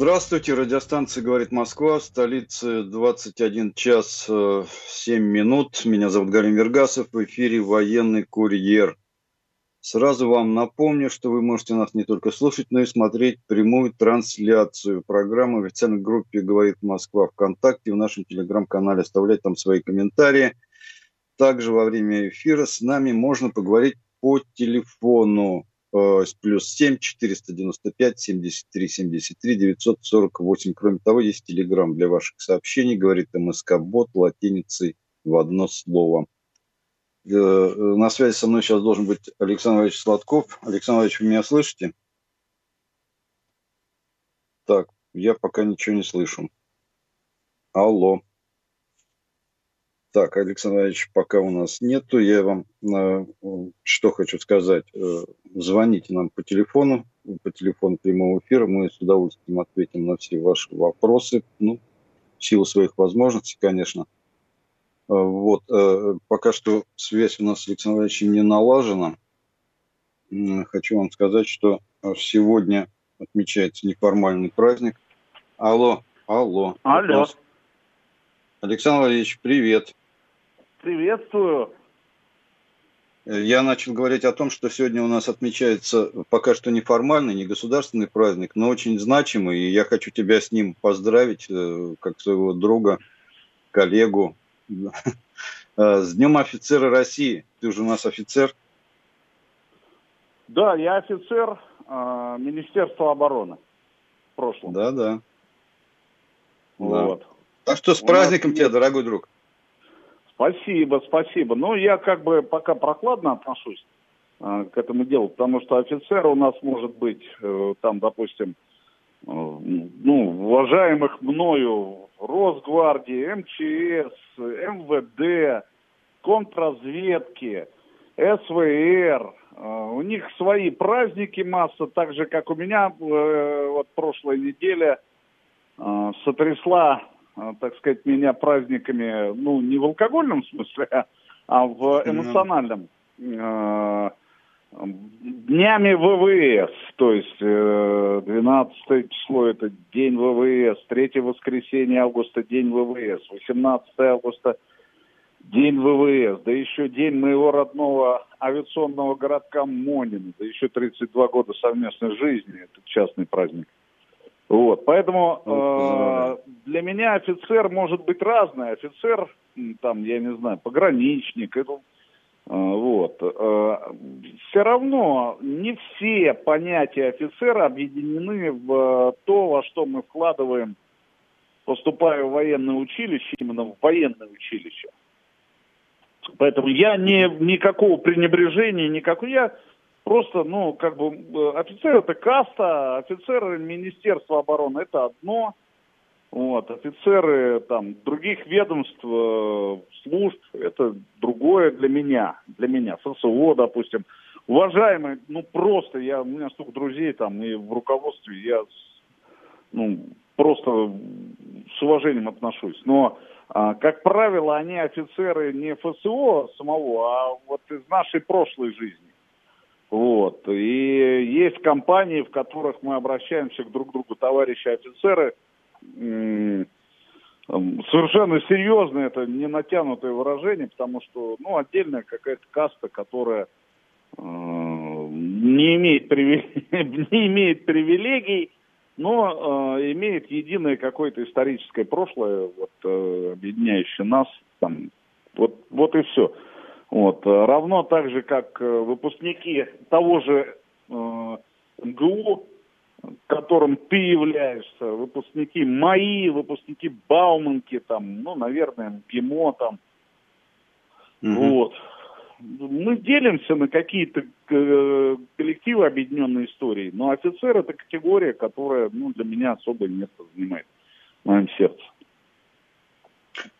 Здравствуйте, радиостанция «Говорит Москва», в столице 21 час 7 э, минут. Меня зовут Галим Вергасов, в эфире «Военный курьер». Сразу вам напомню, что вы можете нас не только слушать, но и смотреть прямую трансляцию программы в официальной группе «Говорит Москва» ВКонтакте, в нашем телеграм-канале, оставлять там свои комментарии. Также во время эфира с нами можно поговорить по телефону плюс 7 495 73 73 948. Кроме того, есть телеграм для ваших сообщений, говорит МСК Бот латиницей в одно слово. Э, на связи со мной сейчас должен быть Александр Ильич Сладков. Александр Ильич, вы меня слышите? Так, я пока ничего не слышу. Алло. Так, Александр Ильич, пока у нас нету, я вам э, что хочу сказать. Э, звоните нам по телефону, по телефону прямого эфира, мы с удовольствием ответим на все ваши вопросы, ну, в силу своих возможностей, конечно. Э, вот, э, пока что связь у нас с Александром Ильичем не налажена. Хочу вам сказать, что сегодня отмечается неформальный праздник. Алло, алло. Алло. Александр Ильич, привет. Приветствую. Я начал говорить о том, что сегодня у нас отмечается пока что неформальный, не государственный праздник, но очень значимый, и я хочу тебя с ним поздравить, э, как своего друга, коллегу. Э, с Днем офицера России. Ты уже у нас офицер? Да, я офицер э, Министерства обороны в прошлом. Да, да. Вот. Так что с праздником тебя, дорогой друг. Спасибо, спасибо. Ну, я как бы пока прохладно отношусь э, к этому делу, потому что офицер у нас может быть э, там, допустим, э, ну, уважаемых мною Росгвардии, МЧС, МВД, контрразведки, СВР. У них свои праздники масса, так же, как у меня вот прошлая неделя э, сотрясла так сказать, меня праздниками, ну, не в алкогольном смысле, а в эмоциональном. Э, днями ВВС, то есть 12 число это день ВВС, 3 воскресенье августа день ВВС, 18 августа день ВВС, да еще день моего родного авиационного городка Монина, да еще 32 года совместной жизни, это частный праздник. Вот, поэтому ну, э, для меня офицер может быть разный. Офицер, там, я не знаю, пограничник, это, э, вот. Э, все равно не все понятия офицера объединены в то, во что мы вкладываем, поступая в военное училище, именно в военное училище. Поэтому я не, никакого пренебрежения, никакого... Я Просто, ну, как бы, э, офицер это каста, офицеры Министерства обороны это одно, вот, офицеры там других ведомств, э, служб, это другое для меня, для меня, ФСО, допустим. Уважаемые, ну, просто, я, у меня столько друзей там и в руководстве, я, ну, просто с уважением отношусь. Но, а, как правило, они офицеры не ФСО самого, а вот из нашей прошлой жизни. Вот. И есть компании, в которых мы обращаемся к друг другу, товарищи офицеры, совершенно серьезно, это не натянутое выражение, потому что, ну, отдельная какая-то каста, которая э, не, имеет не имеет привилегий, но э, имеет единое какое-то историческое прошлое, вот, э, объединяющее нас, там, вот, вот и все. Вот. Равно так же, как э, выпускники того же э, МГУ, которым ты являешься, выпускники мои, выпускники Бауманки, там, ну, наверное, МГИМО, там, угу. вот. мы делимся на какие-то э, коллективы объединенной истории, но офицер это категория, которая ну, для меня особое место занимает в моем сердце.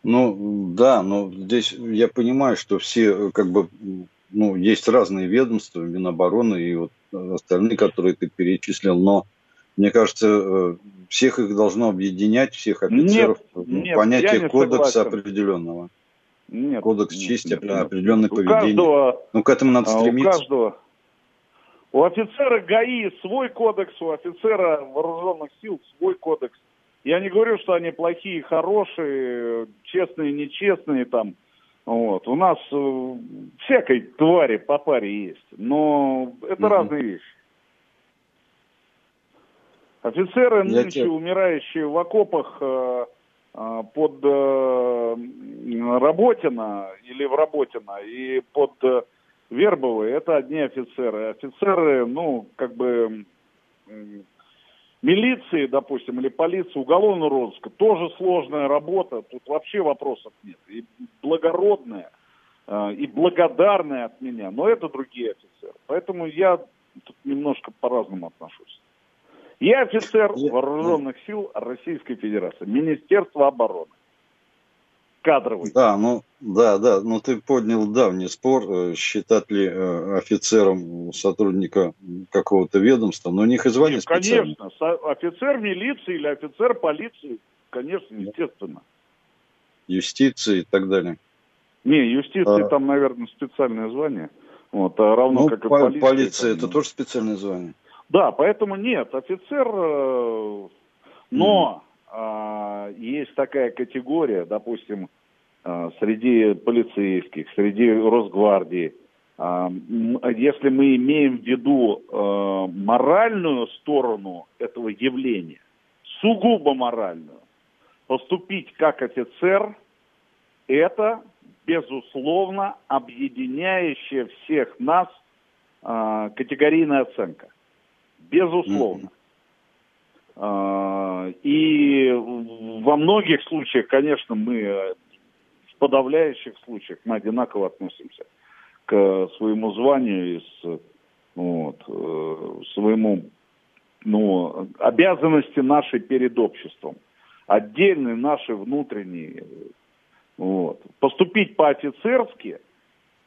Ну, да, но здесь я понимаю, что все, как бы, ну, есть разные ведомства, Минобороны и вот остальные, которые ты перечислил, но мне кажется, э, всех их должно объединять, всех офицеров, нет, ну, нет, понятие кодекса согласен. определенного. Нет, Кодекс чести, нет, определенное поведение. Каждого, ну, к этому надо стремиться. У каждого. У офицера ГАИ свой кодекс, у офицера вооруженных сил свой кодекс. Я не говорю, что они плохие, хорошие, честные, нечестные там. Вот. У нас э, всякой твари по паре есть, но это угу. разные вещи. Офицеры нынче, тебя... умирающие в окопах э, э, под э, Работино или в Работино и под э, Вербовой, это одни офицеры. Офицеры, ну, как бы милиции, допустим, или полиции, уголовного розыска, тоже сложная работа, тут вообще вопросов нет. И благородная, э, и благодарная от меня, но это другие офицеры. Поэтому я тут немножко по-разному отношусь. Я офицер вооруженных сил Российской Федерации, Министерства обороны. Кадровый. Да, ну, да, да, но ты поднял давний спор, э, считать ли э, офицером сотрудника какого-то ведомства, но у них и звание Нет, Конечно, офицер милиции или офицер полиции, конечно, естественно. Юстиции и так далее. Не, юстиции а... там, наверное, специальное звание. Вот, а равно ну, как и полиция. Полиция это, это тоже специальное звание. Да, поэтому нет, офицер, э, но. Есть такая категория, допустим, э, среди полицейских, среди Росгвардии, если мы имеем в виду моральную сторону этого явления, сугубо моральную, поступить как офицер, это, безусловно, объединяющая всех нас категорийная оценка. Безусловно. Mm-hmm. И во многих случаях, конечно, мы в подавляющих случаях мы одинаково относимся к своему званию и с, вот, э, своему ну, обязанности нашей перед обществом. Отдельные наши внутренние. Вот. Поступить по-офицерски,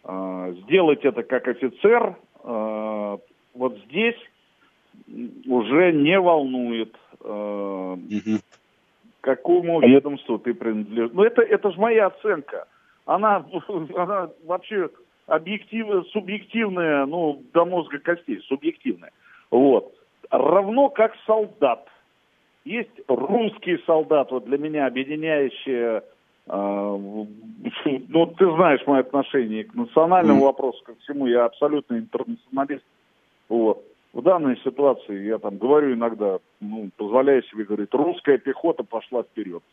э, сделать это как офицер, э, вот здесь уже не волнует, э, угу. какому ведомству ты принадлежишь. Ну, это, это же моя оценка. Она, она вообще объективная, субъективная, ну, до мозга костей, субъективная. Вот. Равно как солдат. Есть русский солдат, вот для меня объединяющий, э, ну, ты знаешь мое отношение к национальному mm. вопросу, ко всему, я абсолютно интернационалист. Вот в данной ситуации, я там говорю иногда, ну, позволяю себе говорить, русская пехота пошла вперед.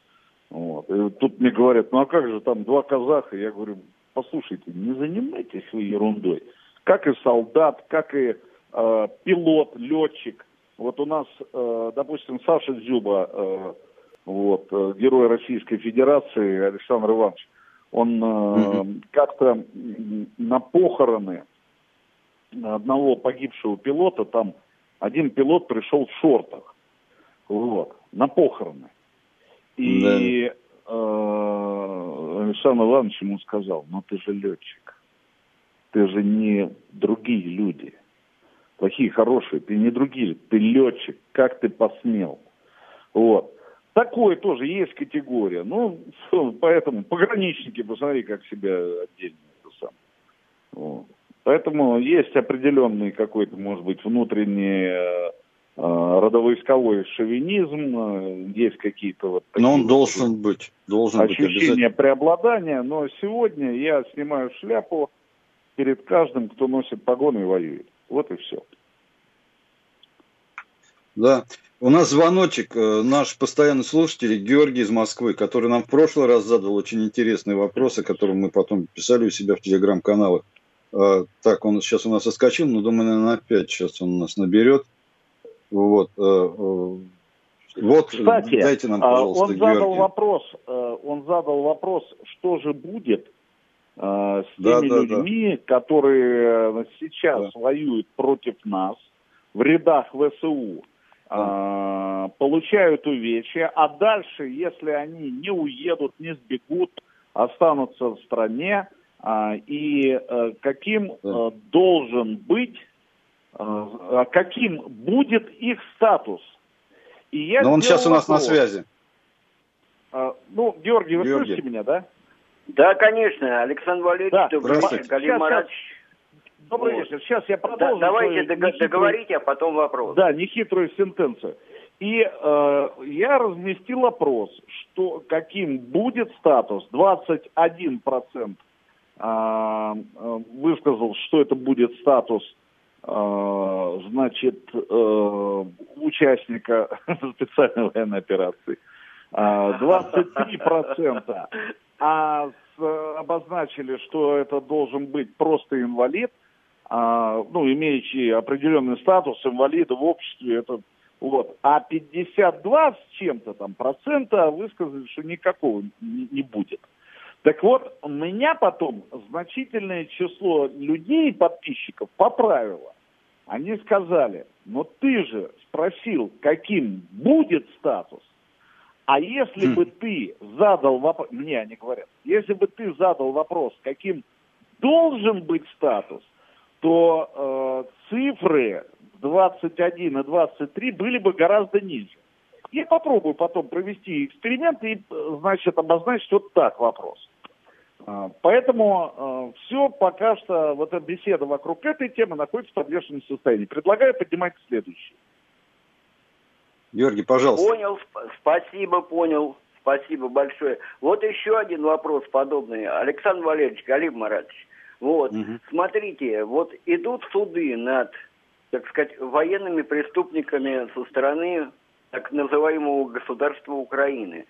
Вот. И тут мне говорят, ну а как же там два казаха? Я говорю, послушайте, не занимайтесь вы ерундой. Как и солдат, как и э, пилот, летчик. Вот у нас, э, допустим, Саша Дзюба, э, вот, э, герой Российской Федерации, Александр Иванович, он э, mm-hmm. как-то на похороны одного погибшего пилота, там один пилот пришел в шортах, вот, на похороны. И да. э, Александр Иванович ему сказал, ну ты же летчик, ты же не другие люди, плохие, хорошие, ты не другие, ты летчик, как ты посмел? Вот. Такое тоже есть категория. Ну, поэтому пограничники, посмотри, как себя отдельно это сам. Вот. Поэтому есть определенный какой-то, может быть, внутренний э, э родовоисковой шовинизм, э, есть какие-то вот такие... Но он должен вот, быть, должен ощущения быть преобладания, но сегодня я снимаю шляпу перед каждым, кто носит погоны и воюет. Вот и все. Да. У нас звоночек, э, наш постоянный слушатель Георгий из Москвы, который нам в прошлый раз задал очень интересные вопросы, которые мы потом писали у себя в телеграм-каналах. А, так, он сейчас у нас соскочил, но думаю, наверное, опять сейчас он нас наберет. Вот. Э, э, вот, Кстати, дайте нам, а, пожалуйста, он задал Георгий. вопрос, э, он задал вопрос, что же будет, э, с теми да, да, людьми, да. которые сейчас да. воюют против нас в рядах ВСУ, да. получают увечья, а дальше, если они не уедут, не сбегут, останутся в стране, и каким да. должен быть, каким будет их статус – и я Но он сейчас у нас вопрос. на связи. А, ну, Георгий, вы Георгий. слышите меня, да? Да, конечно. Александр Валерьевич, да. Здравствуйте. Галим Маратович. Добрый вот. вечер. Сейчас я продолжу. Да, давайте дог- договорите, а потом вопрос. Да, нехитрую сентенцию. И э, я разместил опрос, что каким будет статус. 21% э, э, высказал, что это будет статус а, значит, э, участника специальной военной операции. 23%. А обозначили, что это должен быть просто инвалид, а, ну, имеющий определенный статус инвалида в обществе, это вот. А 52 с чем-то там процента высказали, что никакого не будет. Так вот, у меня потом значительное число людей, подписчиков, поправило. Они сказали, но ты же спросил, каким будет статус. А если хм. бы ты задал вопрос, мне они говорят, если бы ты задал вопрос, каким должен быть статус, то э, цифры 21 и 23 были бы гораздо ниже. Я попробую потом провести эксперимент и, э, значит, обозначить вот так вопрос. А, поэтому э, все пока что, вот эта беседа вокруг этой темы находится в подвешенном состоянии. Предлагаю поднимать следующий. Георгий, пожалуйста. Понял, спасибо, понял. Спасибо большое. Вот еще один вопрос подобный. Александр Валерьевич, Галиб Маратович. Вот, угу. смотрите, вот идут суды над, так сказать, военными преступниками со стороны так называемого государства Украины.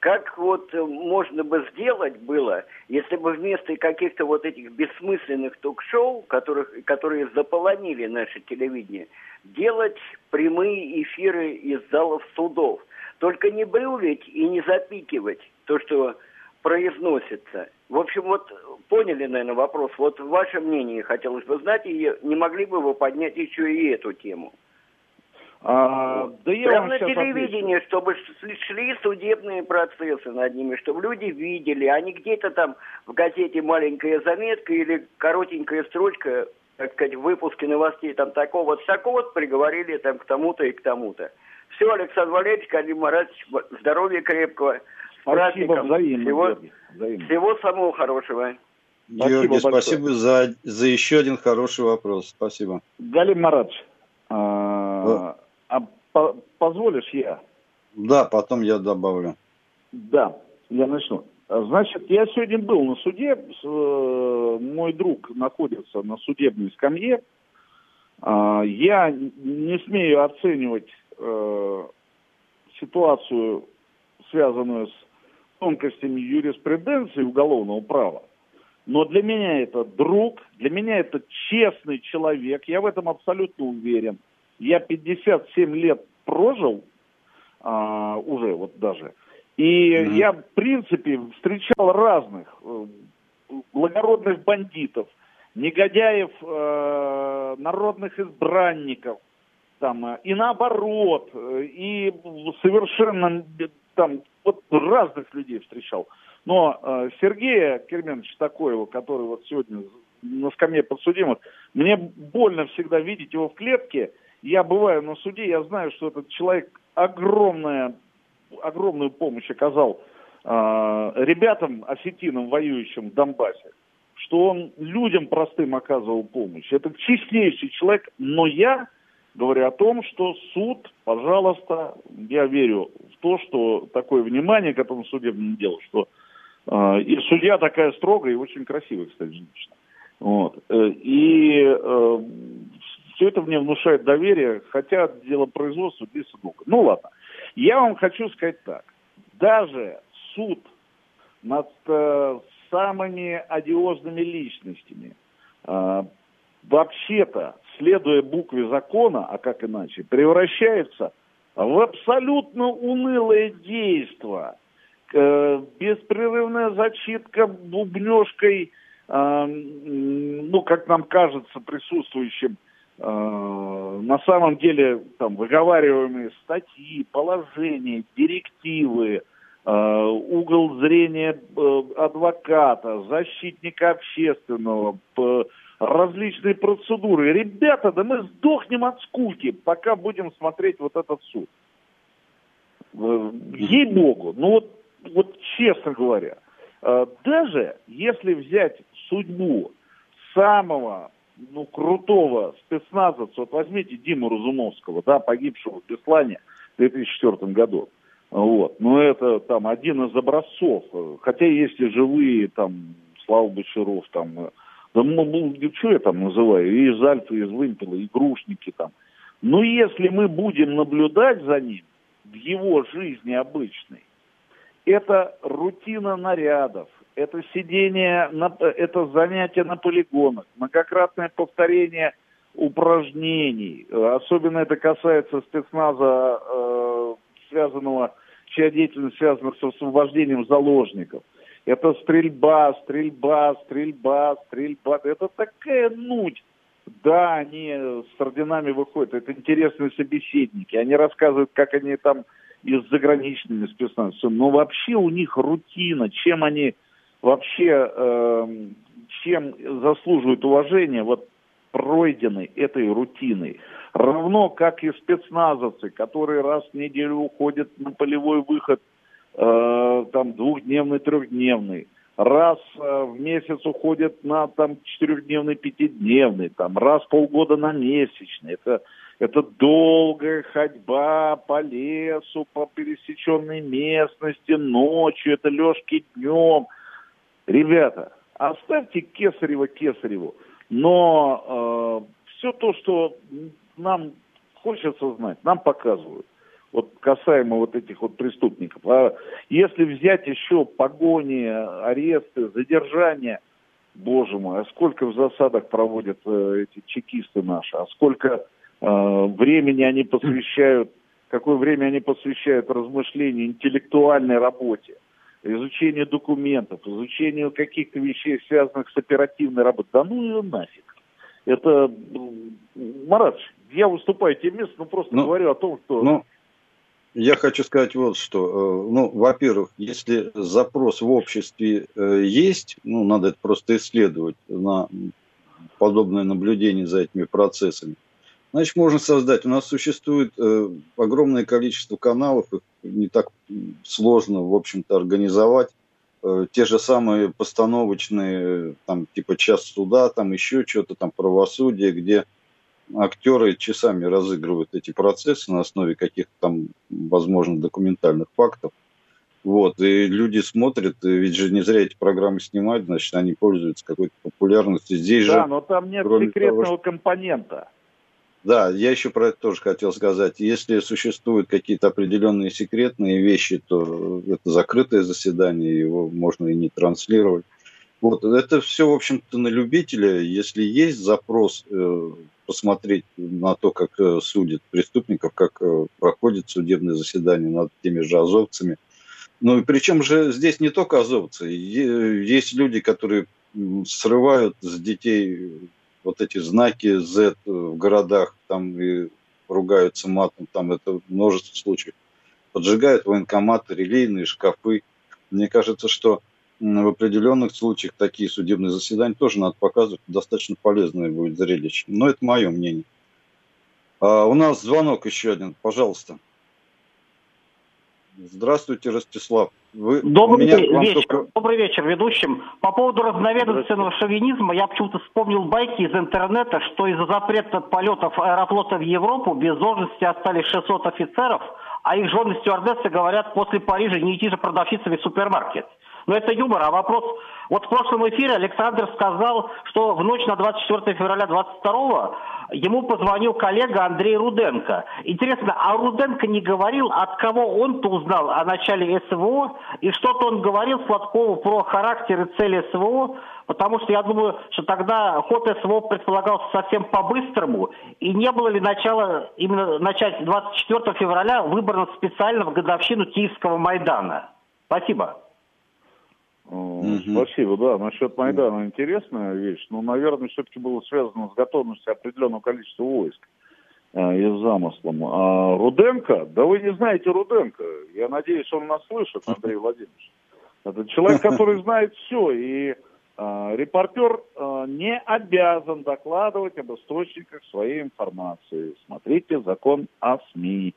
Как вот э, можно бы сделать было, если бы вместо каких-то вот этих бессмысленных ток-шоу, которых, которые заполонили наше телевидение, делать прямые эфиры из залов судов. Только не брюлить и не запикивать то, что произносится. В общем, вот поняли, наверное, вопрос. Вот ваше мнение хотелось бы знать, и не могли бы вы поднять еще и эту тему? А, да я Прямо на телевидении, отвечу. чтобы шли судебные процессы над ними, чтобы люди видели, а не где-то там в газете маленькая заметка или коротенькая строчка, так сказать, в выпуске новостей, там такого-то, такого-то приговорили там к тому-то и к тому-то. Все, Александр Валерьевич, Калим Маратович, здоровья крепкого. Спасибо, взаимно, всего, взаимно. всего самого хорошего. Георгий, спасибо, спасибо за, за еще один хороший вопрос. Спасибо. Галим Маратович, а, а по позволишь я? Да, потом я добавлю. Да, я начну. Значит, я сегодня был на суде, э, мой друг находится на судебной скамье. Э, я не смею оценивать э, ситуацию, связанную с тонкостями юриспруденции уголовного права. Но для меня это друг, для меня это честный человек, я в этом абсолютно уверен. Я 57 лет прожил а, уже вот даже. И mm-hmm. я, в принципе, встречал разных э, благородных бандитов, негодяев, э, народных избранников, там, э, и наоборот, э, и совершенно там вот разных людей встречал. Но э, Сергея Керменовича Такоева, который вот сегодня на скамье подсудимых, мне больно всегда видеть его в клетке, я бываю на суде, я знаю, что этот человек огромная, огромную помощь оказал э, ребятам, осетинам, воюющим в Донбассе, что он людям простым оказывал помощь. Это честнейший человек, но я говорю о том, что суд, пожалуйста, я верю в то, что такое внимание к этому судебному делу, что э, и судья такая строгая и очень красивая, кстати, женщина. Вот. Э, и э, все это мне внушает доверие, хотя дело производства длится долго. Ну ладно. Я вам хочу сказать так. Даже суд над э, самыми одиозными личностями э, вообще-то, следуя букве закона, а как иначе, превращается в абсолютно унылое действие. Э, беспрерывная зачитка бубнежкой ну, как нам кажется, присутствующим, на самом деле там выговариваемые статьи, положения, директивы, угол зрения адвоката, защитника общественного, различные процедуры. Ребята, да мы сдохнем от скуки, пока будем смотреть вот этот суд. Э, ей-богу, ну вот, вот честно говоря, э, даже если взять судьбу самого ну, крутого спецназовца, вот возьмите Диму Разумовского, да, погибшего в Беслане в 2004 году, вот, ну это там один из образцов, хотя есть и живые, там, Слава Бочаров, там, да, ну, ну, что я там называю, и из Альфа, и из Вымпела, и игрушники там. Но если мы будем наблюдать за ним, в его жизни обычной, это рутина нарядов, это сидение, на, это занятие на полигонах, многократное повторение упражнений. Особенно это касается спецназа, э, связанного, чья деятельность связана с освобождением заложников – это стрельба, стрельба, стрельба, стрельба. Это такая нуть. Да, они с орденами выходят. Это интересные собеседники. Они рассказывают, как они там и с заграничными спецназовцами. Но вообще у них рутина. Чем они вообще, э, чем заслуживают уважения, вот пройденной этой рутиной. Равно как и спецназовцы, которые раз в неделю уходят на полевой выход – э, там двухдневный, трехдневный. Раз э, в месяц уходит на там четырехдневный, пятидневный, там раз полгода на месячный. Это, это долгая ходьба по лесу, по пересеченной местности, ночью, это лёжки днем. Ребята, оставьте Кесарева Кесареву, но э, все то, что нам хочется знать, нам показывают. Вот касаемо вот этих вот преступников. А если взять еще погони, аресты, задержания, боже мой, а сколько в засадах проводят э, эти чекисты наши, а сколько э, времени они посвящают, какое время они посвящают размышлению, интеллектуальной работе, изучению документов, изучению каких-то вещей, связанных с оперативной работой. Да ну ее нафиг. Это, Марат, я выступаю тем местом, но просто ну, говорю о том, что... Ну я хочу сказать вот что. Э, ну, во-первых, если запрос в обществе э, есть, ну, надо это просто исследовать на подобное наблюдение за этими процессами. Значит, можно создать. У нас существует э, огромное количество каналов, их не так сложно, в общем-то, организовать. те же самые постановочные, там, типа час суда, там еще что-то, там правосудие, где актеры часами разыгрывают эти процессы на основе каких-то там, возможно, документальных фактов. Вот, и люди смотрят, ведь же не зря эти программы снимают, значит, они пользуются какой-то популярностью. Здесь да, же, но там нет секретного того, что... компонента. Да, я еще про это тоже хотел сказать. Если существуют какие-то определенные секретные вещи, то это закрытое заседание, его можно и не транслировать. Вот, это все, в общем-то, на любителя. Если есть запрос э, посмотреть на то, как э, судят преступников, как э, проходит судебное заседание над теми же азовцами. Ну и причем же здесь не только азовцы. Есть люди, которые срывают с детей вот эти знаки Z в городах, там и ругаются матом, там это множество случаев. Поджигают военкоматы, релейные шкафы. Мне кажется, что в определенных случаях такие судебные заседания тоже надо показывать. Достаточно полезное будет зрелище. Но это мое мнение. А у нас звонок еще один, пожалуйста. Здравствуйте, Ростислав. Вы Добрый меня, вечер. Только... Добрый вечер, ведущим. По поводу разноведомственного шовинизма я почему-то вспомнил байки из интернета, что из-за запрета полетов аэрофлота в Европу без должности остались 600 офицеров, а их жены стюардессы говорят, после Парижа не идти же продавщицами в супермаркет. Но это юмор. А вопрос... Вот в прошлом эфире Александр сказал, что в ночь на 24 февраля 22 ему позвонил коллега Андрей Руденко. Интересно, а Руденко не говорил, от кого он-то узнал о начале СВО, и что-то он говорил Сладкову про характер и цели СВО, потому что я думаю, что тогда ход СВО предполагался совсем по-быстрому, и не было ли начала, именно начать 24 февраля выбрано специально в годовщину Киевского Майдана? Спасибо. Угу. Спасибо, да. Насчет Майдана интересная вещь. Но, ну, наверное, все-таки было связано с готовностью определенного количества войск э, и с замыслом. А Руденко, да вы не знаете Руденко. Я надеюсь, он нас слышит, Андрей Владимирович. Это человек, который знает все. И э, репортер э, не обязан докладывать об источниках своей информации. Смотрите закон о СМИ.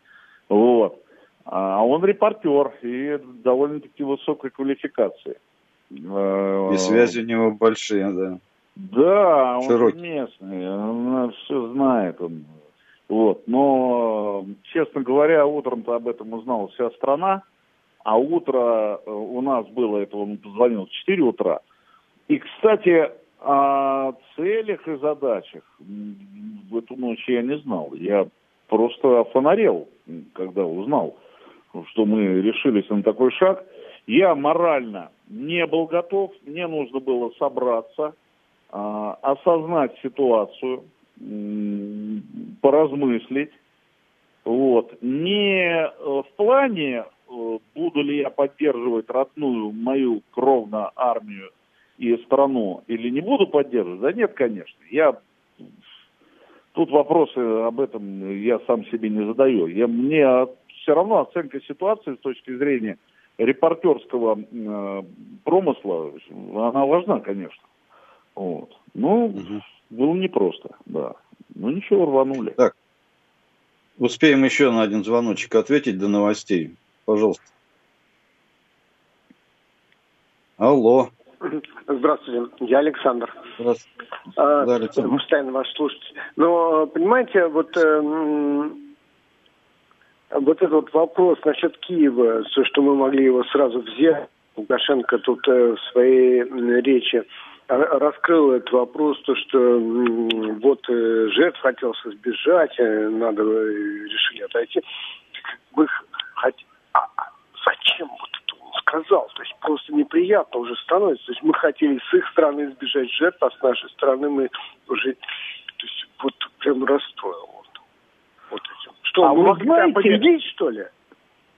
Вот. А он репортер и довольно-таки высокой квалификации. И связи у него большие, да. Да, он Широкий. местный, он все знает. Он. Вот. Но, честно говоря, утром-то об этом узнала вся страна, а утро э, у нас было, это он позвонил в 4 утра. И, кстати, о целях и задачах в эту ночь я не знал. Я просто офонарел, когда узнал, что мы решились на такой шаг. Я морально не был готов, мне нужно было собраться, э, осознать ситуацию, поразмыслить. Вот. Не э, в плане, э, буду ли я поддерживать родную мою кровно армию и страну, или не буду поддерживать. Да нет, конечно. Я Тут вопросы об этом я сам себе не задаю. Я, мне все равно оценка ситуации с точки зрения репортерского э, промысла, она важна, конечно. Вот. Ну, угу. было непросто, да. Ну ничего, рванули. Так, успеем еще на один звоночек ответить до новостей. Пожалуйста. Алло. Здравствуйте, я Александр. Здравствуйте. А, да, Александр. Постоянно вас слушать. Но, понимаете, вот э, вот этот вопрос насчет Киева, то, что мы могли его сразу взять, Лукашенко тут э, в своей речи раскрыл этот вопрос, то, что вот э, жертв хотелось избежать, э, надо решили отойти. Мы хот... а, а зачем вот это он сказал? То есть просто неприятно уже становится. То есть мы хотели с их стороны избежать жертв, а с нашей стороны мы уже... То есть вот прям расстроил этим. Что, а могли знаете, победить, что ли?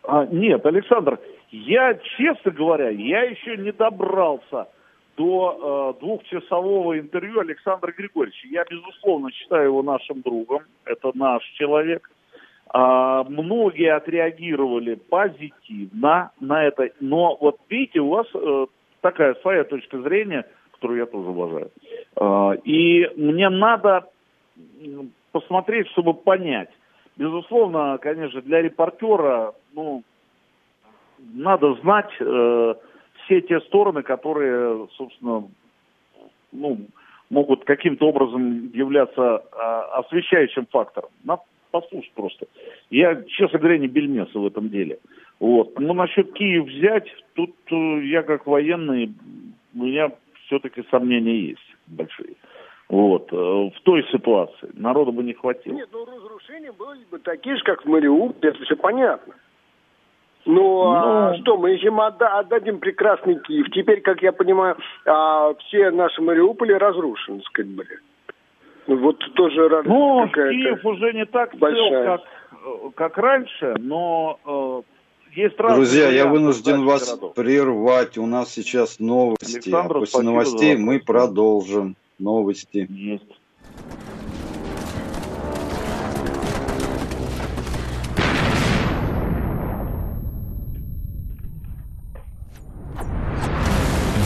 А, нет, Александр, я, честно говоря, я еще не добрался до э, двухчасового интервью Александра Григорьевича. Я, безусловно, считаю его нашим другом. Это наш человек. А, многие отреагировали позитивно на это. Но вот видите, у вас э, такая своя точка зрения, которую я тоже уважаю. Э, и мне надо посмотреть, чтобы понять, безусловно, конечно, для репортера, ну, надо знать э, все те стороны, которые, собственно, ну, могут каким-то образом являться э, освещающим фактором. Надо послушать просто. Я, честно говоря, не бельмеса в этом деле. Вот. Но насчет Киев взять, тут э, я как военный, у меня все-таки сомнения есть большие. Вот. Э, в той ситуации народу бы не хватило. Нет, ну разрушения были бы такие же, как в Мариуполе, это все понятно. Но, ну, а ну, что, мы еще отда- отдадим прекрасный Киев. Теперь, как я понимаю, а, все наши Мариуполи разрушены, сказать, были. Вот тоже Ну, Киев уже не так большая. цел, как, э, как раньше, но э, есть разные Друзья, я вынужден вас городов. прервать. У нас сейчас новости. Александр, а после новостей мы продолжим новости. Есть.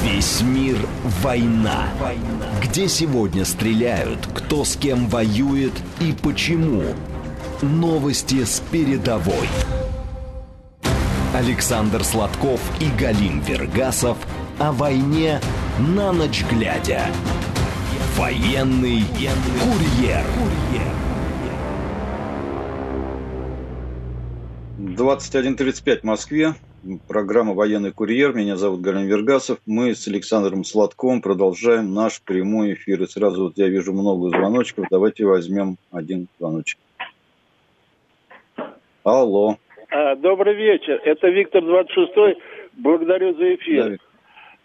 Весь мир – война. Где сегодня стреляют, кто с кем воюет и почему. Новости с передовой. Александр Сладков и Галим Вергасов о войне на ночь глядя. Военный курьер. 21.35 в Москве. Программа «Военный курьер». Меня зовут Галин Вергасов. Мы с Александром Сладковым продолжаем наш прямой эфир. И сразу вот я вижу много звоночков. Давайте возьмем один звоночек. Алло. А, добрый вечер. Это Виктор 26 Благодарю за эфир. Да,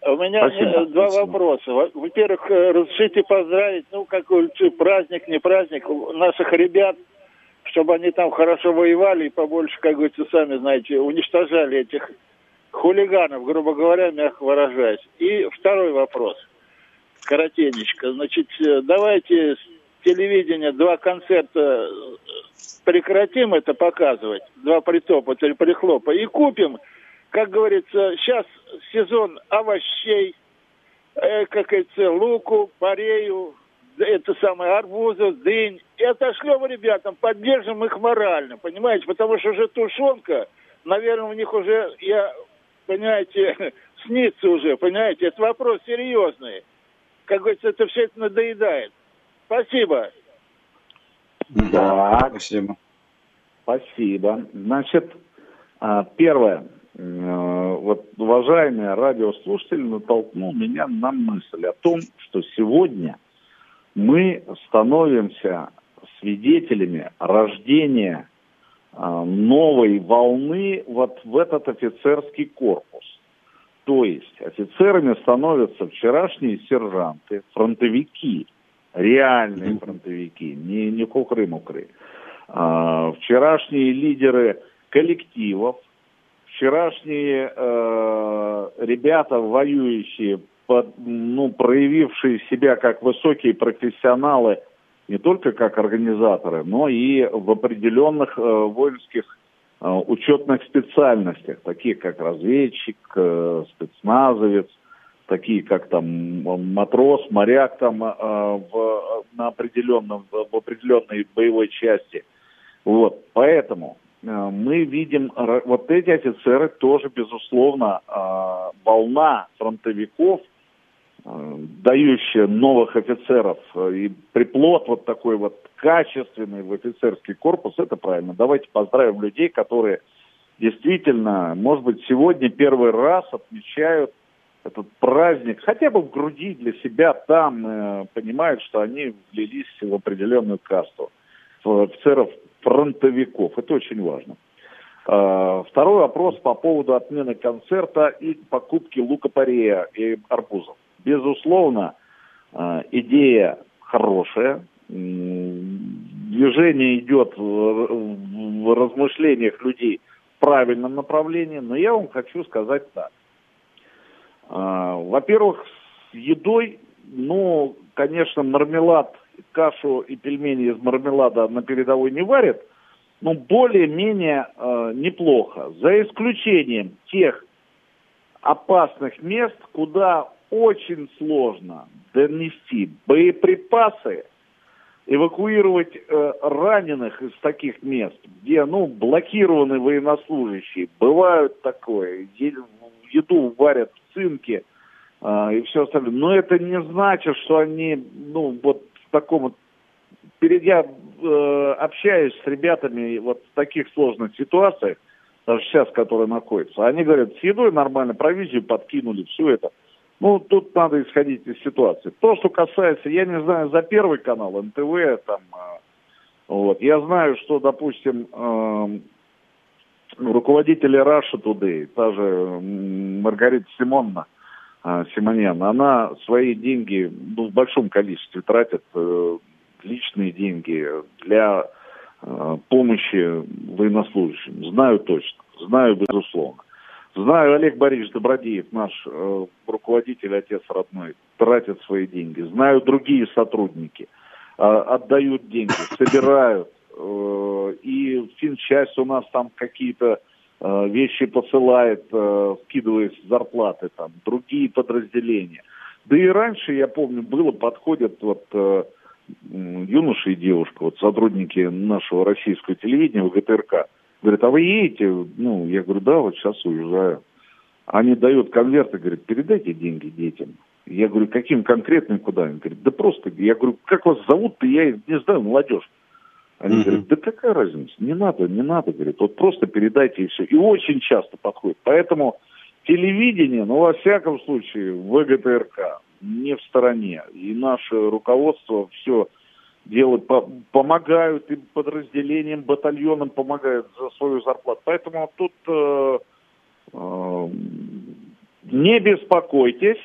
у меня спасибо, два спасибо. вопроса. Во-первых, э, разрешите поздравить, ну, какой праздник, не праздник, наших ребят, чтобы они там хорошо воевали и побольше, как говорится, сами знаете, уничтожали этих хулиганов, грубо говоря, мягко выражаясь. И второй вопрос, коротенечко. Значит, э, давайте с телевидения два концерта э, прекратим это показывать, два притопа, три прихлопа, и купим, как говорится, сейчас сезон овощей, э, как говорится, луку, парею, это самое, арбузы, дынь. И отошлем ребятам, поддержим их морально, понимаете? Потому что уже тушенка, наверное, у них уже, я, понимаете, снится уже, понимаете? Это вопрос серьезный. Как говорится, это все это надоедает. Спасибо. Да. Спасибо. Спасибо. Значит, а, первое. Э, вот уважаемый радиослушатель натолкнул меня на мысль о том, что сегодня мы становимся свидетелями рождения а, новой волны вот в этот офицерский корпус. То есть офицерами становятся вчерашние сержанты, фронтовики, реальные фронтовики, не, не кукры-мукры. А, вчерашние лидеры коллективов, вчерашние э, ребята, воюющие, под, ну, проявившие себя как высокие профессионалы, не только как организаторы, но и в определенных э, воинских э, учетных специальностях, такие как разведчик, э, спецназовец, такие как там матрос, моряк там э, в, на определенном, в определенной боевой части. Вот, поэтому мы видим, вот эти офицеры тоже, безусловно, э, волна фронтовиков, дающая новых офицеров и приплод вот такой вот качественный в офицерский корпус, это правильно. Давайте поздравим людей, которые действительно, может быть, сегодня первый раз отмечают этот праздник, хотя бы в груди для себя там э, понимают, что они влились в определенную касту офицеров фронтовиков. Это очень важно. Э, второй вопрос по поводу отмены концерта и покупки лука-порея и арбузов. Безусловно, э, идея хорошая. Движение идет в размышлениях людей в правильном направлении, но я вам хочу сказать так. А, во-первых, с едой, ну, конечно, мармелад, кашу и пельмени из мармелада на передовой не варят, но более-менее э, неплохо. За исключением тех опасных мест, куда очень сложно донести боеприпасы, эвакуировать э, раненых из таких мест, где, ну, блокированы военнослужащие. Бывают такое. Еду варят цинке э, и все остальное. Но это не значит, что они, ну, вот в таком вот... Перед я э, общаюсь с ребятами вот в таких сложных ситуациях, даже сейчас, которые находятся, они говорят, с едой нормально, провизию подкинули, все это. Ну, тут надо исходить из ситуации. То, что касается, я не знаю, за Первый канал, НТВ, там, э, вот, я знаю, что, допустим, э, руководители Russia Today, та же Маргарита Симонна, Симоньян, она свои деньги ну, в большом количестве тратит, э, личные деньги для э, помощи военнослужащим. Знаю точно, знаю безусловно. Знаю, Олег Борисович Добродеев, наш э, руководитель, отец родной, тратит свои деньги. Знаю, другие сотрудники отдают деньги, собирают, Э, и финчасть у нас там какие-то вещи посылает, э, скидывая зарплаты там, другие подразделения. Да и раньше, я помню, было, подходят вот юноша и девушка, вот сотрудники нашего российского телевидения ВГТРК, говорят, а вы едете? Ну, я говорю, да, вот сейчас уезжаю. Они дают конверты, говорят, передайте деньги детям. Я говорю, каким конкретным куда? Они говорят, да просто, я говорю, как вас зовут-то, я не знаю, молодежь. Они угу. говорят, да какая разница, не надо, не надо, говорит, вот просто передайте и все. И очень часто подходит. Поэтому телевидение, ну, во всяком случае, ВГТРК не в стороне. И наше руководство все делают, по, помогают и подразделениям, батальонам помогают за свою зарплату. Поэтому тут э, э, не беспокойтесь,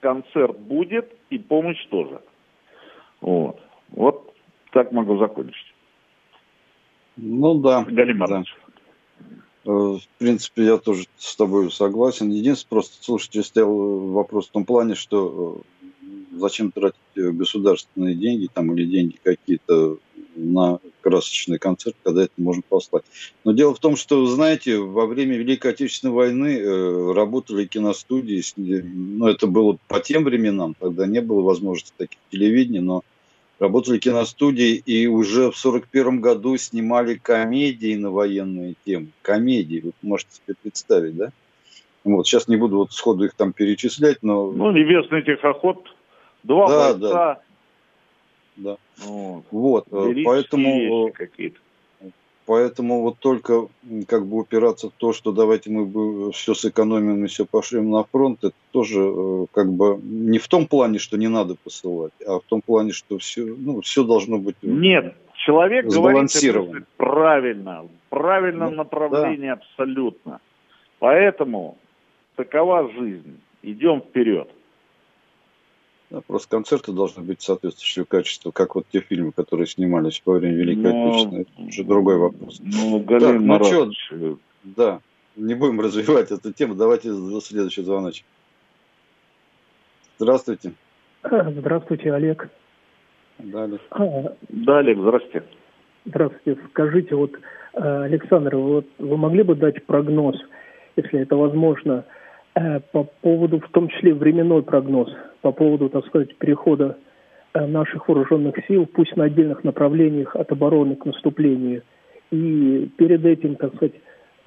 концерт будет и помощь тоже. Вот. Вот так могу закончить. Ну да. Галим да. в принципе, я тоже с тобой согласен. Единственное, просто слушайте, стоял вопрос в том плане, что зачем тратить государственные деньги там или деньги какие-то на красочный концерт, когда это можно послать. Но дело в том, что, знаете, во время Великой Отечественной войны э, работали киностудии, ну, это было по тем временам, тогда не было возможности таких телевидений, но работали киностудии и уже в 1941 году снимали комедии на военные темы. Комедии, вы можете себе представить, да? Вот, сейчас не буду вот сходу их там перечислять, но... Ну, «Небесный тихоход», «Два да, бойца», да да. Вот, вот э, поэтому, какие-то. Поэтому вот только как бы упираться в то, что давайте мы все сэкономим и все пошлем на фронт, это тоже э, как бы не в том плане, что не надо посылать, а в том плане, что все, ну, все должно быть Нет, человек говорит правильно, в правильном ну, направлении да. абсолютно. Поэтому такова жизнь. Идем вперед. Да, просто концерты должны быть соответствующего качества, как вот те фильмы, которые снимались во время Великой но, Отечественной. Это уже другой вопрос. Ну, Галин так, ну что, да, не будем развивать эту тему. Давайте за следующий звоночек. Здравствуйте. Здравствуйте, Олег. Да, Олег. А, да, Олег, здравствуйте. Здравствуйте. Скажите, вот, э, Александр, вот вы могли бы дать прогноз, если это возможно, Э, по поводу, в том числе временной прогноз, по поводу, так сказать, перехода э, наших вооруженных сил, пусть на отдельных направлениях от обороны к наступлению. И перед этим, так сказать,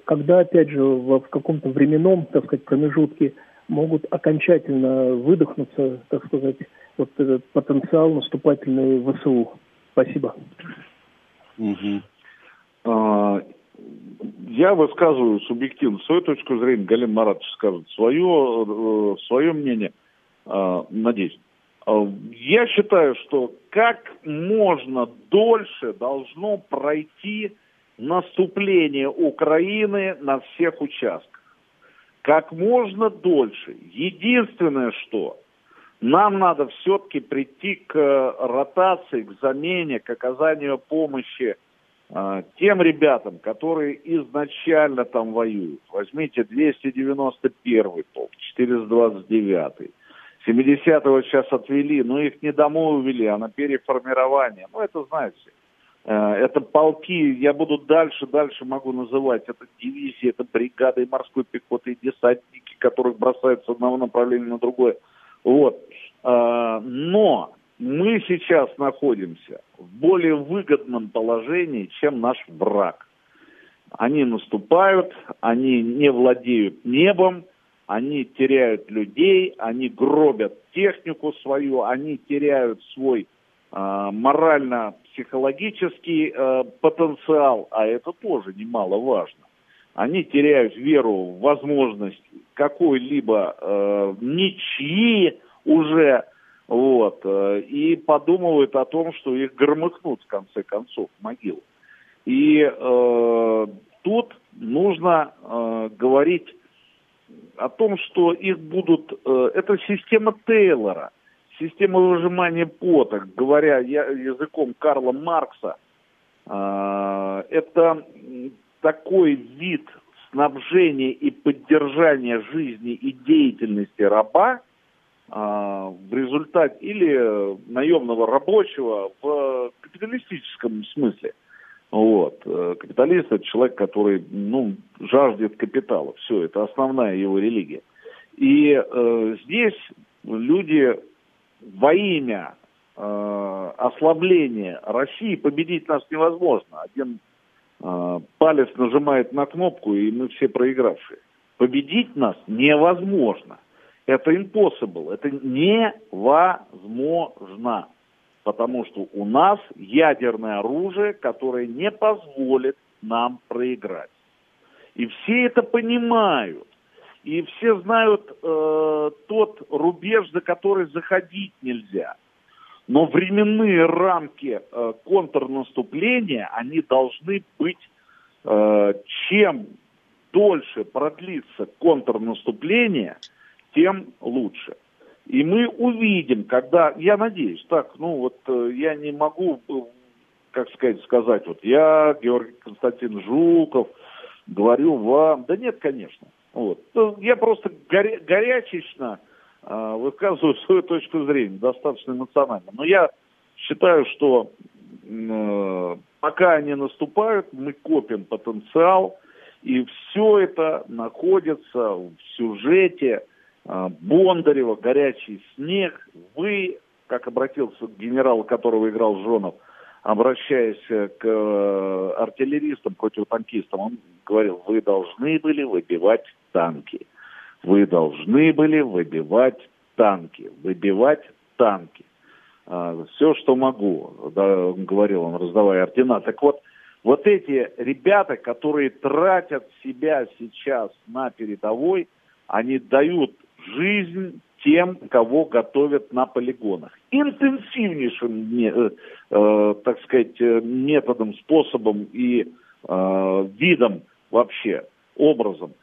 когда, опять же, в, каком-то временном, так сказать, промежутке могут окончательно выдохнуться, так сказать, вот этот потенциал наступательный ВСУ. Спасибо. Угу. А, я высказываю субъективно свою точку зрения, Галин Маратович скажет свое, э, свое мнение, э, надеюсь. Э, я считаю, что как можно дольше должно пройти наступление Украины на всех участках. Как можно дольше. Единственное, что нам надо все-таки прийти к ротации, к замене, к оказанию помощи тем ребятам, которые изначально там воюют. Возьмите 291 полк, 429 70-го сейчас отвели, но их не домой увели, а на переформирование. Ну, это знаете. Э, это полки, я буду дальше, дальше могу называть. Это дивизии, это бригады морской пехоты, и десантники, которых бросают с одного направления на другое. Вот. А, но мы сейчас находимся в более выгодном положении, чем наш враг. Они наступают, они не владеют небом, они теряют людей, они гробят технику свою, они теряют свой э, морально-психологический э, потенциал, а это тоже немаловажно. Они теряют веру в возможность какой-либо э, ничьи уже вот, э, и подумывают о том, что их громыхнут в конце концов в могилу. И э, тут нужно э, говорить о том, что их будут... Э, это система Тейлора, система выжимания пота, говоря я, языком Карла Маркса. Э, это такой вид снабжения и поддержания жизни и деятельности раба – в результате или наемного рабочего в капиталистическом смысле. Вот. Э, капиталист это человек, который ну, жаждет капитала. Все, это основная его религия. И э, здесь люди во имя э, ослабления России победить нас невозможно. Один э, палец нажимает на кнопку, и мы все проигравшие. Победить нас невозможно. Это impossible, это невозможно, потому что у нас ядерное оружие, которое не позволит нам проиграть. И все это понимают. И все знают э, тот рубеж, за который заходить нельзя. Но временные рамки э, контрнаступления, они должны быть, э, чем дольше продлится контрнаступление – тем лучше. И мы увидим, когда, я надеюсь, так, ну вот э, я не могу, э, как сказать, сказать, вот я, Георгий Константин Жуков, говорю вам, да нет, конечно. Вот. Ну, я просто горя, горячечно э, высказываю свою точку зрения, достаточно эмоционально. Но я считаю, что э, пока они наступают, мы копим потенциал, и все это находится в сюжете Бондарева «Горячий снег». Вы, как обратился к генералу, которого играл Жонов, обращаясь к э, артиллеристам, противотанкистам, он говорил, вы должны были выбивать танки. Вы должны были выбивать танки, выбивать танки. А, все, что могу, да, говорил он, раздавая ордена. Так вот, вот эти ребята, которые тратят себя сейчас на передовой, они дают жизнь тем, кого готовят на полигонах. Интенсивнейшим, э, э, так сказать, э, методом, способом и э, видом вообще, образом,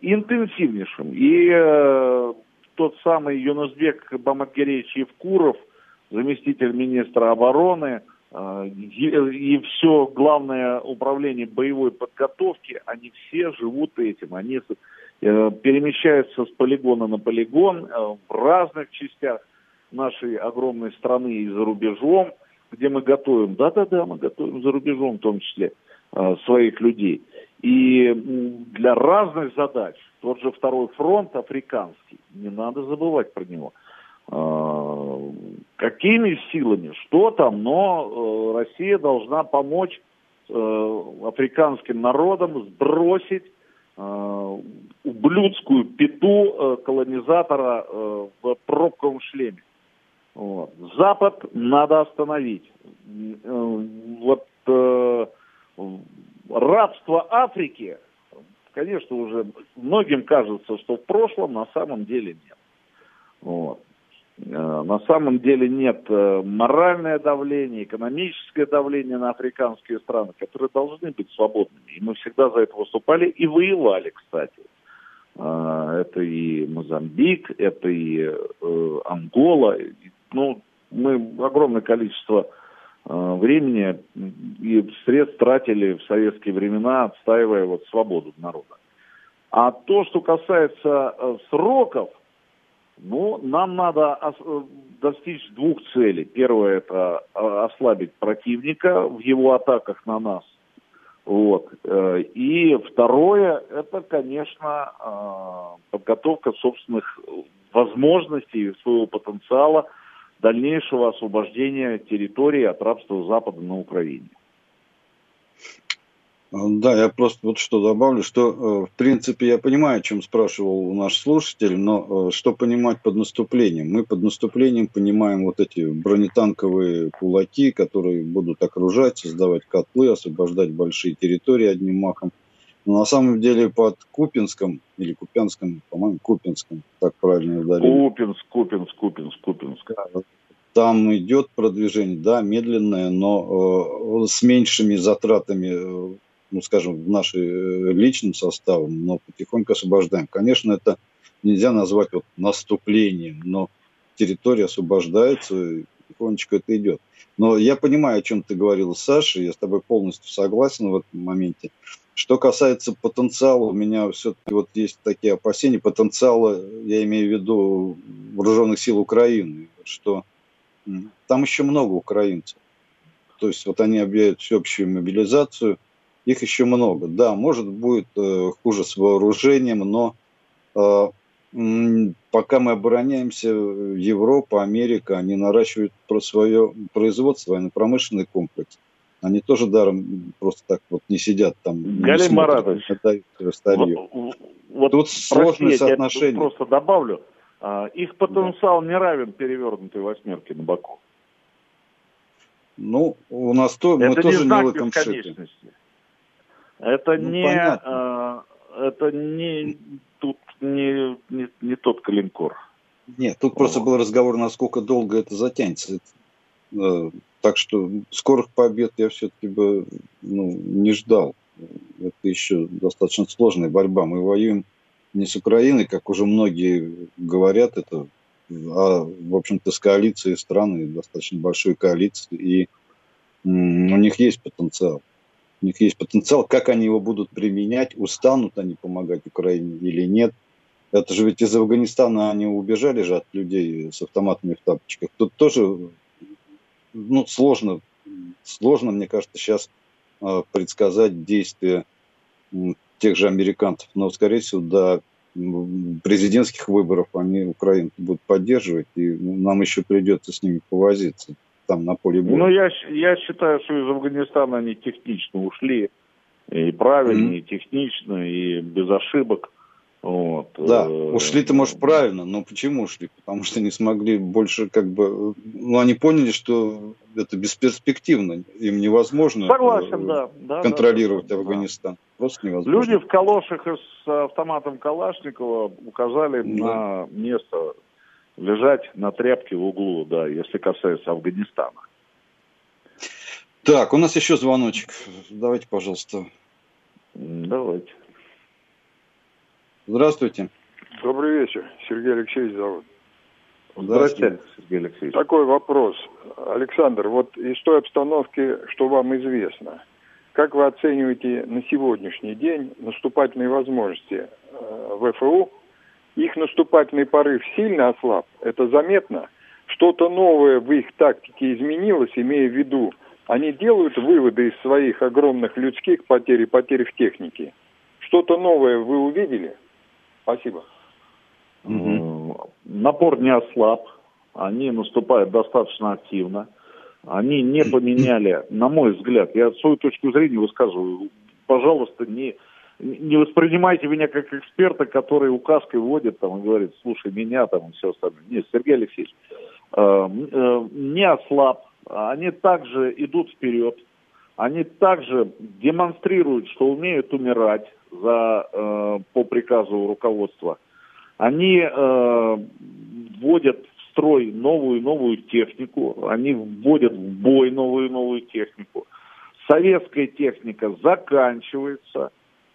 интенсивнейшим. И тот самый Юнусбек Бамакгеревич Евкуров, заместитель министра обороны, и все главное управление боевой подготовки, они все живут этим. Они перемещаются с полигона на полигон э, в разных частях нашей огромной страны и за рубежом, где мы готовим, да-да-да, мы готовим за рубежом в том числе э, своих людей. И для разных задач, тот же второй фронт африканский, не надо забывать про него. Какими силами, что там, но Россия должна помочь африканским народам сбросить Э, ублюдскую пету э, колонизатора э, в пробковом шлеме. Вот. Запад надо остановить. Вот э, рабство Африки, конечно, уже многим кажется, что в прошлом на самом деле нет. Вот. Э, на самом деле нет э, моральное давление, экономическое давление на африканские страны, которые должны быть свободными. И мы всегда за это выступали и воевали, кстати. Э, это и Мозамбик, это и Ангола. Ну, мы огромное количество времени и средств тратили в советские времена, отстаивая вот свободу народа. А то, что касается сроков, ну, нам надо э, достичь двух целей. Первое – это э, ослабить противника в его атаках на нас. Вот. Э, и второе – это, конечно, подготовка собственных возможностей, своего потенциала дальнейшего освобождения территории от рабства Запада на Украине. Да, я просто вот что добавлю, что э, в принципе я понимаю, о чем спрашивал наш слушатель, но э, что понимать под наступлением? Мы под наступлением понимаем вот эти бронетанковые кулаки, которые будут окружать, создавать котлы, освобождать большие территории одним махом. Но на самом деле под Купинском или Купянском, по-моему, Купинском, так правильно ударили. Купинск, Купинск, Купинск, Купинск. Там идет продвижение, да, медленное, но э, с меньшими затратами ну, скажем, в нашей э, личным составом, но потихоньку освобождаем. Конечно, это нельзя назвать вот наступлением, но территория освобождается, и потихонечку это идет. Но я понимаю, о чем ты говорил, Саша, я с тобой полностью согласен в этом моменте. Что касается потенциала, у меня все-таки вот есть такие опасения. Потенциала, я имею в виду вооруженных сил Украины, что там еще много украинцев. То есть вот они объявят всеобщую мобилизацию – их еще много. Да, может будет э, хуже с вооружением, но э, пока мы обороняемся, Европа, Америка, они наращивают про свое производство, военно-промышленный комплекс. Они тоже даром просто так вот не сидят там. Галим Маратович, вот, вот, тут сложное соотношение. Я просто добавлю, а, их потенциал да. не равен перевернутой восьмерке на боку. Ну, у нас то, мы Это тоже не, знак не лыком это ну, не, э, это не тут не, не, не тот калинкор. Нет, тут просто был разговор, насколько долго это затянется. Э, так что скорых побед я все-таки бы ну, не ждал. Это еще достаточно сложная борьба. Мы воюем не с Украиной, как уже многие говорят, это, а, в общем-то, с коалицией стран, достаточно большой коалиции, и у них есть потенциал. У них есть потенциал, как они его будут применять, устанут они помогать Украине или нет. Это же ведь из Афганистана они убежали же от людей с автоматами в тапочках. Тут тоже ну, сложно, сложно, мне кажется, сейчас э, предсказать действия тех же американцев. Но, скорее всего, до президентских выборов они Украину будут поддерживать, и ну, нам еще придется с ними повозиться там на поле боя. Ну, я, я считаю, что из Афганистана они технично ушли, и правильно, mm-hmm. и технично, и без ошибок. Вот. Да, э, ушли-то, может, правильно, но почему ушли? Потому что не смогли больше, как бы, ну, они поняли, что это бесперспективно, им невозможно Согласен, да, да, контролировать да, Афганистан. Да. Просто невозможно. Люди в калошах с автоматом Калашникова указали да. на место лежать на тряпке в углу, да, если касается Афганистана. Так, у нас еще звоночек. Давайте, пожалуйста. Давайте. Здравствуйте. Добрый вечер. Сергей Алексеевич зовут. Здравствуйте, Сергей Алексеевич. Такой вопрос. Александр, вот из той обстановки, что вам известно, как вы оцениваете на сегодняшний день наступательные возможности э, ВФУ? Их наступательный порыв сильно ослаб, это заметно. Что-то новое в их тактике изменилось, имея в виду, они делают выводы из своих огромных людских потерь и потерь в технике. Что-то новое вы увидели? Спасибо. Угу. Напор не ослаб. Они наступают достаточно активно. Они не поменяли, на мой взгляд, я свою точку зрения высказываю, пожалуйста, не, не воспринимайте меня как эксперта, который указкой вводит там и говорит, слушай, меня там и все остальное. Нет, Сергей Алексеевич, э, э, не ослаб, они также идут вперед, они также демонстрируют, что умеют умирать, за, э, по приказу руководства, они э, вводят в строй новую и новую технику, они вводят в бой новую и новую технику. Советская техника заканчивается.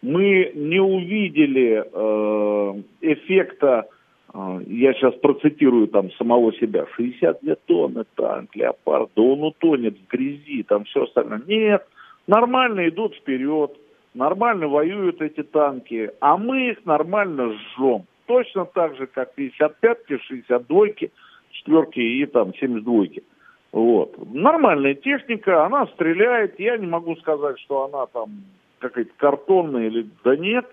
Мы не увидели э, эффекта, э, я сейчас процитирую там самого себя, 62 тонны танк, леопард, да он утонет в грязи, там все остальное. Нет, нормально идут вперед нормально воюют эти танки, а мы их нормально жжем. Точно так же, как 55-ки, 62-ки, четверки и там 72-ки. Вот. Нормальная техника, она стреляет. Я не могу сказать, что она там какая-то картонная или да нет.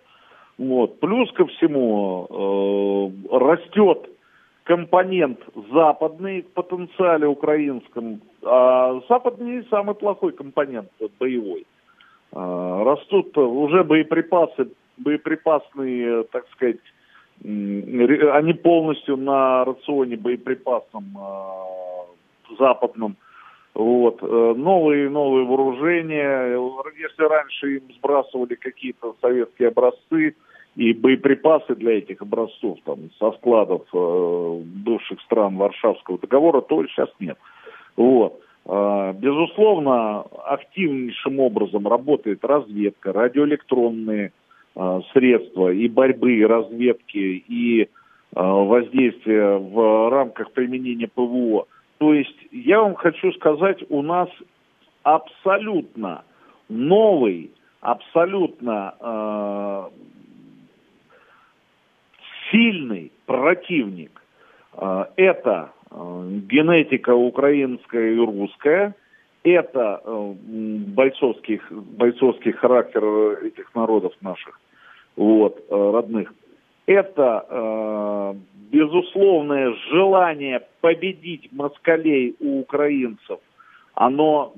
Вот. Плюс ко всему э, растет компонент западный в потенциале украинском, а западный самый плохой компонент боевой. А, растут уже боеприпасы, боеприпасные, так сказать, они полностью на рационе боеприпасом а, западном. Вот. Э, новые новые вооружения. Если раньше им сбрасывали какие-то советские образцы и боеприпасы для этих образцов там, со складов э, бывших стран Варшавского договора, то сейчас нет. Вот. А, безусловно, активнейшим образом работает разведка, радиоэлектронные а, средства и борьбы, и разведки, и а, воздействия в рамках применения ПВО. То есть я вам хочу сказать, у нас абсолютно новый, абсолютно э, сильный противник. Э, это Э, генетика украинская и русская, это э, бойцовский, бойцовский характер этих народов наших, вот, э, родных. Это безусловное желание победить москалей у украинцев. Оно,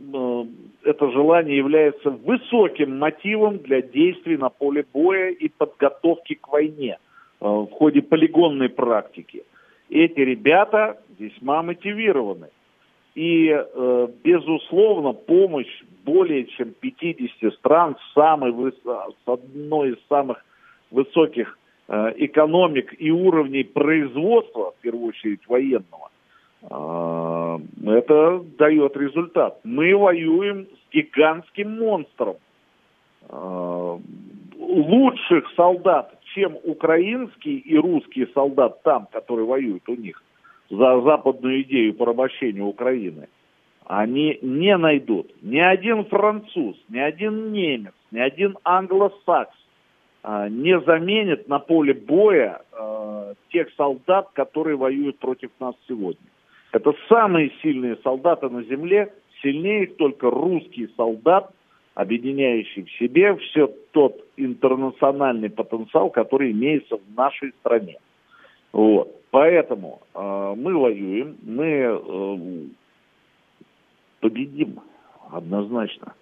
это желание является высоким мотивом для действий на поле боя и подготовки к войне в ходе полигонной практики эти ребята весьма мотивированы. И, э, безусловно, помощь более чем 50 стран самой, с одной из самых высоких э, экономик и уровней производства, в первую очередь военного, э, это дает результат. Мы воюем с гигантским монстром. Э, лучших солдат чем украинский и русский солдат там, который воюет у них за западную идею порабощения Украины, они не найдут. Ни один француз, ни один немец, ни один англосакс не заменит на поле боя а, тех солдат, которые воюют против нас сегодня. Это самые сильные солдаты на земле, сильнее их только русский солдат, объединяющий в себе все тот интернациональный потенциал, который имеется в нашей стране. Вот. Поэтому э, мы воюем, мы э, победим однозначно.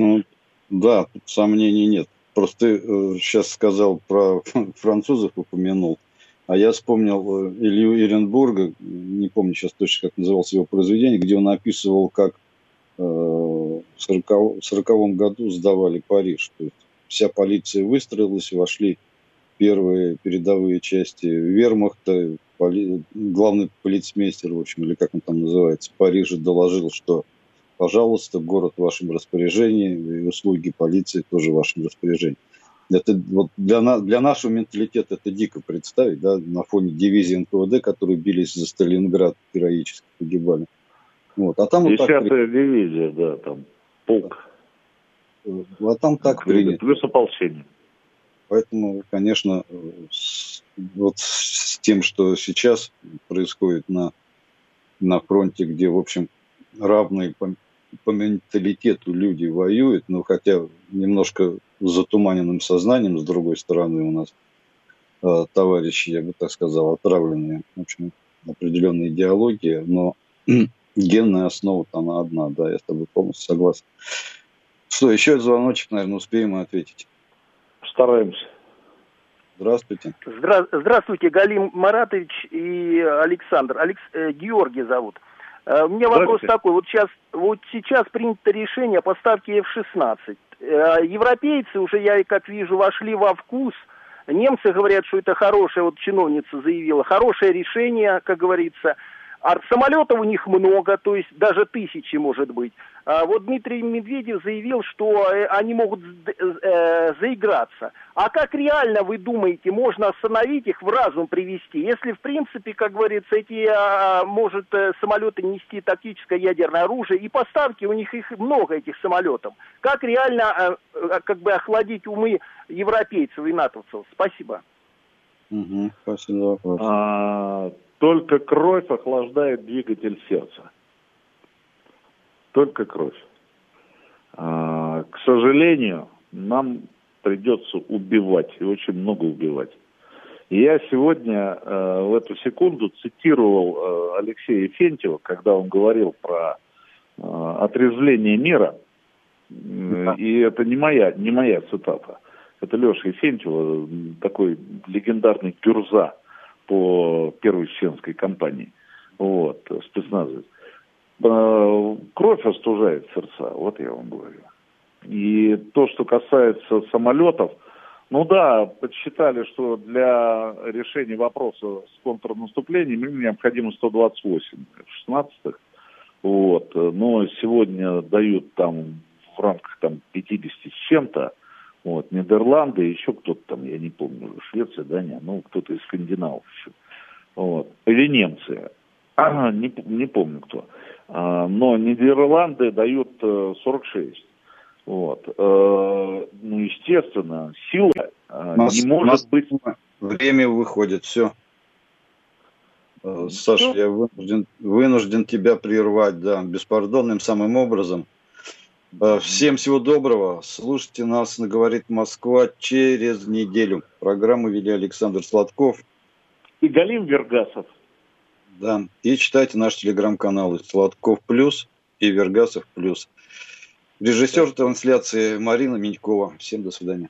Ну, да, сомнений нет. Просто ты э, сейчас сказал про французов, упомянул. А я вспомнил э, Илью Иренбурга, не помню сейчас точно, как называлось его произведение, где он описывал, как э, в 1940 году сдавали Париж. То есть вся полиция выстроилась, вошли первые передовые части вермахта, поли... главный полицмейстер, в общем, или как он там называется, в Париже доложил, что, пожалуйста, город в вашем распоряжении, и услуги полиции тоже в вашем распоряжении. Это вот для, на, для нашего менталитета это дико представить, да, на фоне дивизии НКВД, которые бились за Сталинград, героически погибали. Вот. А там Десятая вот так... дивизия, да, там полк. А там так принято. Плюс ополчение. Поэтому, конечно, с, вот с тем, что сейчас происходит на, на фронте, где, в общем, равные по, по менталитету люди воюют, но хотя немножко затуманенным сознанием, с другой стороны, у нас э, товарищи, я бы так сказал, отравленные, в общем, определенная идеология, но генная основа там одна, да, я с тобой полностью согласен. Что, еще звоночек, наверное, успеем ответить. Стараемся. Здравствуйте. Здра- здравствуйте, Галим Маратович и Александр. Алекс... Э, Георгий зовут. Э, у меня вопрос такой. Вот сейчас, вот сейчас принято решение о поставке F-16. Э, европейцы уже, я как вижу, вошли во вкус. Немцы говорят, что это хорошее, вот чиновница заявила, хорошее решение, как говорится. А самолетов у них много, то есть даже тысячи может быть. А вот Дмитрий Медведев заявил, что э, они могут э, заиграться. А как реально, вы думаете, можно остановить их, в разум привести, если, в принципе, как говорится, эти, а, может, э, самолеты нести тактическое ядерное оружие, и поставки у них их много, этих самолетов. Как реально, как бы, охладить умы европейцев и натовцев? Спасибо. Угу, спасибо за вопрос. А, только кровь охлаждает двигатель сердца. Только кровь. А, к сожалению, нам придется убивать, и очень много убивать. Я сегодня э, в эту секунду цитировал э, Алексея Фентьева, когда он говорил про э, отрезвление мира. И это не моя, не моя цитата. Это Леша Ефентьева, такой легендарный гюрза по первой чеченской кампании. Вот, спецназовец. А, кровь остужает сердца, вот я вам говорю. И то, что касается самолетов, ну да, подсчитали, что для решения вопроса с контрнаступлением им необходимо 128 F-16. Вот. Но сегодня дают там в рамках там 50 с чем-то. Вот, Нидерланды, еще кто-то там, я не помню, Швеция, Дания, ну, кто-то из скандинавов еще. Вот. Или немцы. А, не, не помню кто. А, но Нидерланды дают 46. Э, вот. А, ну, естественно, сила а, Мос, не может Мос... быть... Время выходит, все. Э, Саша, я вынужден, вынужден тебя прервать, да, беспардонным самым образом. Э, всем всего доброго. Слушайте нас на «Говорит Москва» через неделю. Программу вели Александр Сладков. И Галим Вергасов. Да. И читайте наш телеграм-канал Сладков Плюс и Вергасов Плюс. Режиссер трансляции Марина Минькова. Всем до свидания.